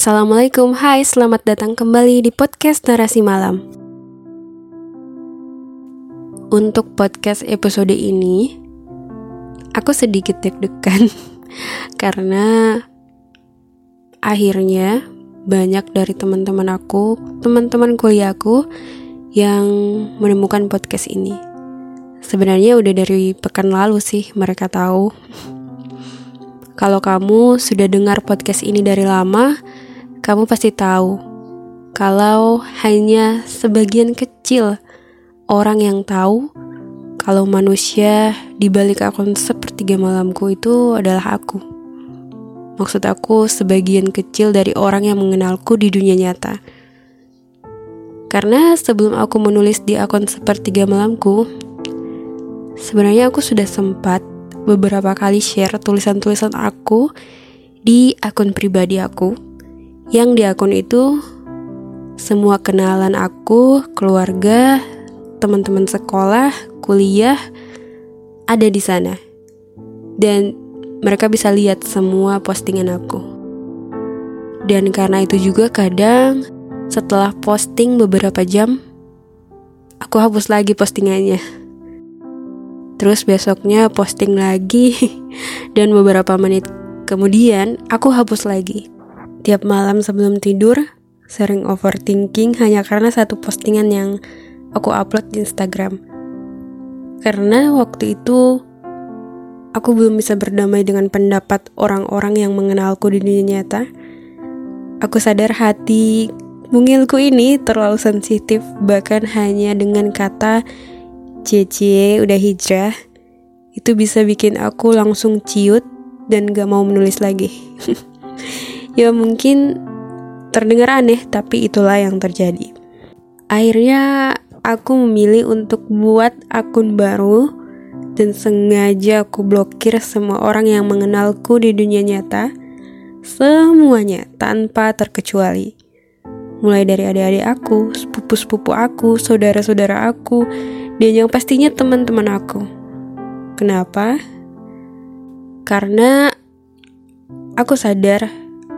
Assalamualaikum, hai selamat datang kembali di podcast Narasi Malam. Untuk podcast episode ini Aku sedikit deg-degan Karena Akhirnya Banyak dari teman-teman aku Teman-teman kuliahku Yang menemukan podcast ini. Sebenarnya udah dari pekan lalu sih mereka tahu. Kalau kamu sudah dengar podcast ini dari lama, kamu pasti tahu kalau hanya sebagian kecil orang yang tahu kalau manusia di balik akun sepertiga malamku itu adalah aku. Maksud aku sebagian kecil dari orang yang mengenalku di dunia nyata. Karena sebelum aku menulis di akun sepertiga malamku, sebenarnya aku sudah sempat beberapa kali share tulisan-tulisan aku di akun pribadi aku yang di akun itu semua kenalan aku, keluarga, teman-teman sekolah, kuliah ada di sana. Dan mereka bisa lihat semua postingan aku. Dan karena itu juga kadang setelah posting beberapa jam aku hapus lagi postingannya. Terus besoknya posting lagi dan beberapa menit kemudian aku hapus lagi. Tiap malam sebelum tidur, sering overthinking hanya karena satu postingan yang aku upload di Instagram. Karena waktu itu aku belum bisa berdamai dengan pendapat orang-orang yang mengenalku di dunia nyata. Aku sadar hati mungilku ini terlalu sensitif bahkan hanya dengan kata Cece udah hijrah itu bisa bikin aku langsung ciut dan gak mau menulis lagi. Ya mungkin terdengar aneh, tapi itulah yang terjadi. Akhirnya aku memilih untuk buat akun baru dan sengaja aku blokir semua orang yang mengenalku di dunia nyata. Semuanya tanpa terkecuali. Mulai dari adik-adik aku, sepupu-sepupu aku, saudara-saudara aku, dan yang pastinya teman-teman aku. Kenapa? Karena aku sadar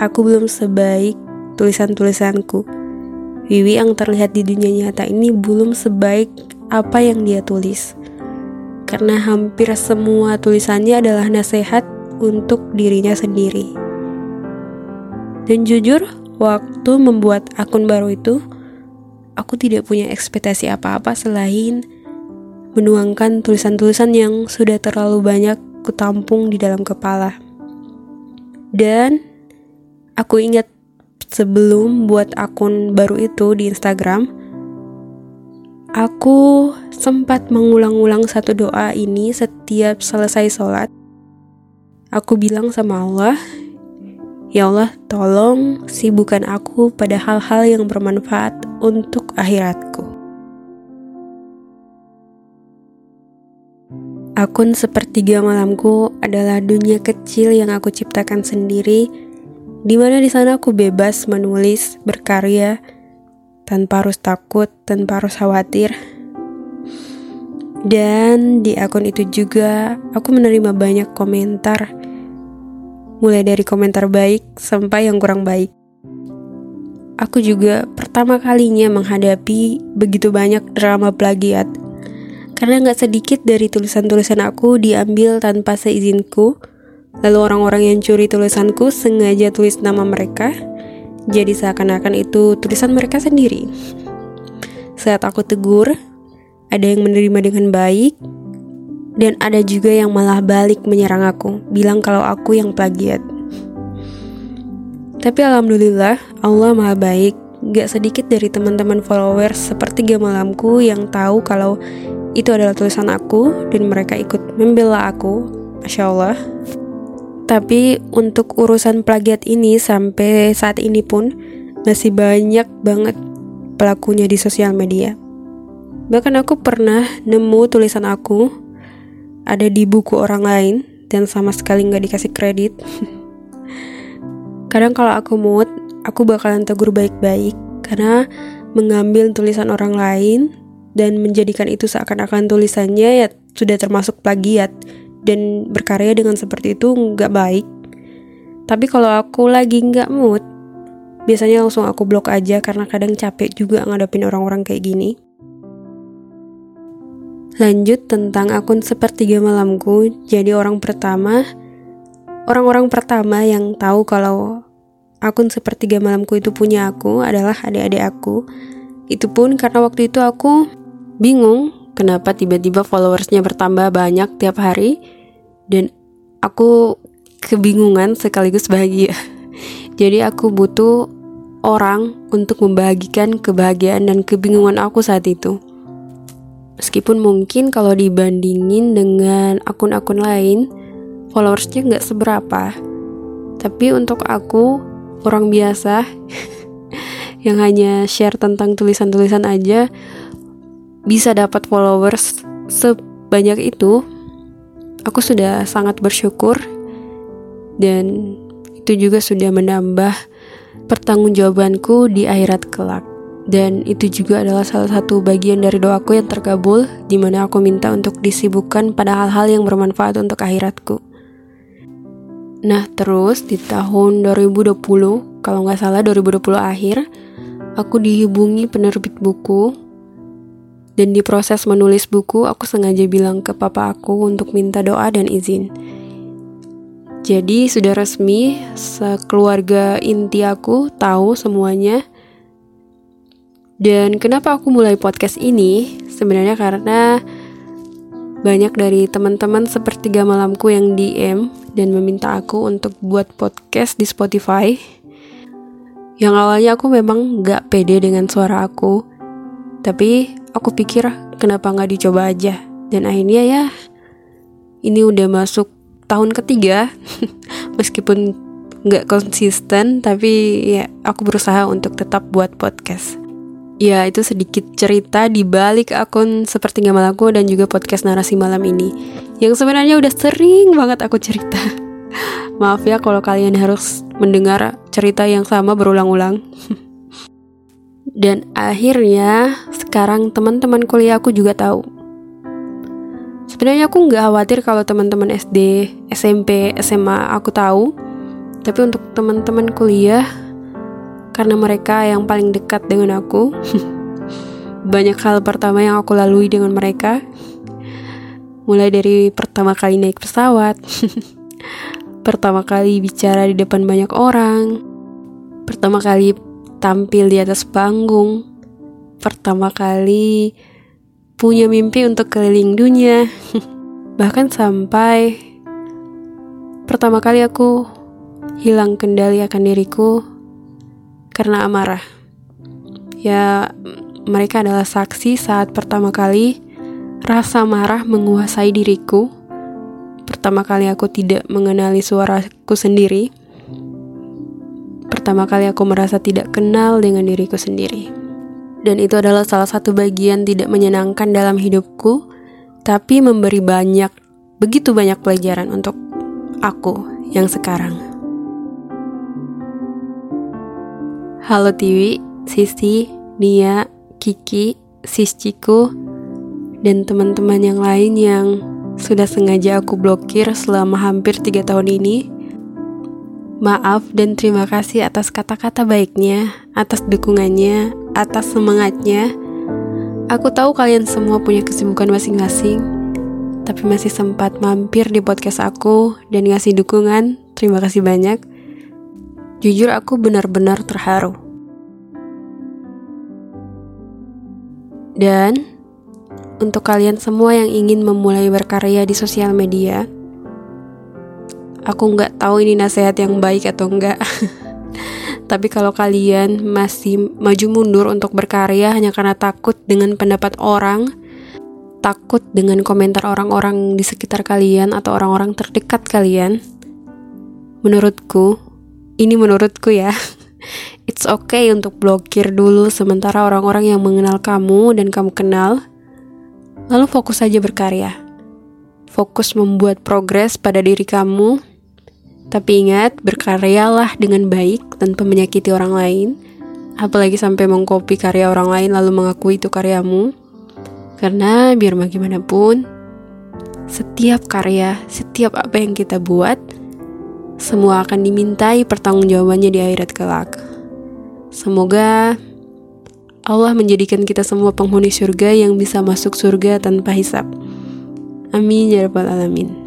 aku belum sebaik tulisan-tulisanku. Wiwi yang terlihat di dunia nyata ini belum sebaik apa yang dia tulis. Karena hampir semua tulisannya adalah nasihat untuk dirinya sendiri. Dan jujur, waktu membuat akun baru itu, aku tidak punya ekspektasi apa-apa selain menuangkan tulisan-tulisan yang sudah terlalu banyak kutampung di dalam kepala. Dan Aku ingat sebelum buat akun baru itu di Instagram, aku sempat mengulang-ulang satu doa ini setiap selesai sholat. Aku bilang sama Allah, Ya Allah, tolong sibukkan aku pada hal-hal yang bermanfaat untuk akhiratku. Akun sepertiga malamku adalah dunia kecil yang aku ciptakan sendiri di mana di sana aku bebas menulis, berkarya, tanpa harus takut, tanpa harus khawatir. Dan di akun itu juga aku menerima banyak komentar, mulai dari komentar baik sampai yang kurang baik. Aku juga pertama kalinya menghadapi begitu banyak drama plagiat, karena nggak sedikit dari tulisan-tulisan aku diambil tanpa seizinku, Lalu orang-orang yang curi tulisanku sengaja tulis nama mereka, jadi seakan-akan itu tulisan mereka sendiri. Saat aku tegur, ada yang menerima dengan baik, dan ada juga yang malah balik menyerang aku, bilang kalau aku yang plagiat. Tapi alhamdulillah, Allah maha baik. Gak sedikit dari teman-teman followers seperti malamku yang tahu kalau itu adalah tulisan aku dan mereka ikut membela aku. Masya Allah. Tapi untuk urusan plagiat ini sampai saat ini pun masih banyak banget pelakunya di sosial media. Bahkan aku pernah nemu tulisan aku ada di buku orang lain dan sama sekali nggak dikasih kredit. Kadang kalau aku mood, aku bakalan tegur baik-baik karena mengambil tulisan orang lain dan menjadikan itu seakan-akan tulisannya ya sudah termasuk plagiat dan berkarya dengan seperti itu nggak baik. Tapi kalau aku lagi nggak mood, biasanya langsung aku blok aja karena kadang capek juga ngadepin orang-orang kayak gini. Lanjut tentang akun sepertiga malamku, jadi orang pertama, orang-orang pertama yang tahu kalau akun sepertiga malamku itu punya aku adalah adik-adik aku. Itu pun karena waktu itu aku bingung kenapa tiba-tiba followersnya bertambah banyak tiap hari dan aku kebingungan sekaligus bahagia. Jadi aku butuh orang untuk membagikan kebahagiaan dan kebingungan aku saat itu. Meskipun mungkin kalau dibandingin dengan akun-akun lain, followersnya nggak seberapa. Tapi untuk aku, orang biasa, yang hanya share tentang tulisan-tulisan aja, bisa dapat followers sebanyak itu, aku sudah sangat bersyukur dan itu juga sudah menambah pertanggungjawabanku di akhirat kelak. Dan itu juga adalah salah satu bagian dari doaku yang terkabul, di mana aku minta untuk disibukkan pada hal-hal yang bermanfaat untuk akhiratku. Nah, terus di tahun 2020, kalau nggak salah 2020 akhir, aku dihubungi penerbit buku. Dan di proses menulis buku, aku sengaja bilang ke papa aku untuk minta doa dan izin. Jadi sudah resmi sekeluarga inti aku tahu semuanya. Dan kenapa aku mulai podcast ini? Sebenarnya karena banyak dari teman-teman seperti malamku yang DM dan meminta aku untuk buat podcast di Spotify. Yang awalnya aku memang gak pede dengan suara aku, tapi aku pikir kenapa gak dicoba aja. Dan akhirnya ya, ini udah masuk tahun ketiga. Meskipun nggak konsisten tapi ya aku berusaha untuk tetap buat podcast. Ya itu sedikit cerita di balik akun seperti nggak malaku dan juga podcast narasi malam ini. Yang sebenarnya udah sering banget aku cerita. Maaf ya kalau kalian harus mendengar cerita yang sama berulang-ulang dan akhirnya sekarang teman-teman kuliah aku juga tahu Sebenarnya aku nggak khawatir kalau teman-teman SD, SMP, SMA aku tahu. Tapi untuk teman-teman kuliah, karena mereka yang paling dekat dengan aku, banyak hal pertama yang aku lalui dengan mereka. Mulai dari pertama kali naik pesawat, pertama kali bicara di depan banyak orang, pertama kali tampil di atas panggung, pertama kali punya mimpi untuk keliling dunia. Bahkan sampai pertama kali aku hilang kendali akan diriku karena amarah. Ya, mereka adalah saksi saat pertama kali rasa marah menguasai diriku. Pertama kali aku tidak mengenali suaraku sendiri. Pertama kali aku merasa tidak kenal dengan diriku sendiri dan itu adalah salah satu bagian tidak menyenangkan dalam hidupku, tapi memberi banyak, begitu banyak pelajaran untuk aku yang sekarang. Halo Tiwi, Sisi, Nia, Kiki, Sisciku, dan teman-teman yang lain yang sudah sengaja aku blokir selama hampir tiga tahun ini. Maaf dan terima kasih atas kata-kata baiknya, atas dukungannya, atas semangatnya. Aku tahu kalian semua punya kesibukan masing-masing, tapi masih sempat mampir di podcast aku dan ngasih dukungan. Terima kasih banyak. Jujur aku benar-benar terharu. Dan untuk kalian semua yang ingin memulai berkarya di sosial media, aku nggak tahu ini nasihat yang baik atau enggak. Tapi kalau kalian masih maju mundur untuk berkarya hanya karena takut dengan pendapat orang, takut dengan komentar orang-orang di sekitar kalian atau orang-orang terdekat kalian, menurutku, ini menurutku ya, it's okay untuk blokir dulu sementara orang-orang yang mengenal kamu dan kamu kenal, lalu fokus saja berkarya. Fokus membuat progres pada diri kamu tapi ingat, berkaryalah dengan baik tanpa menyakiti orang lain, apalagi sampai mengkopi karya orang lain lalu mengakui itu karyamu. Karena biar bagaimanapun, setiap karya, setiap apa yang kita buat, semua akan dimintai pertanggungjawabannya di akhirat kelak. Semoga Allah menjadikan kita semua penghuni surga yang bisa masuk surga tanpa hisap. Amin ya rabbal alamin.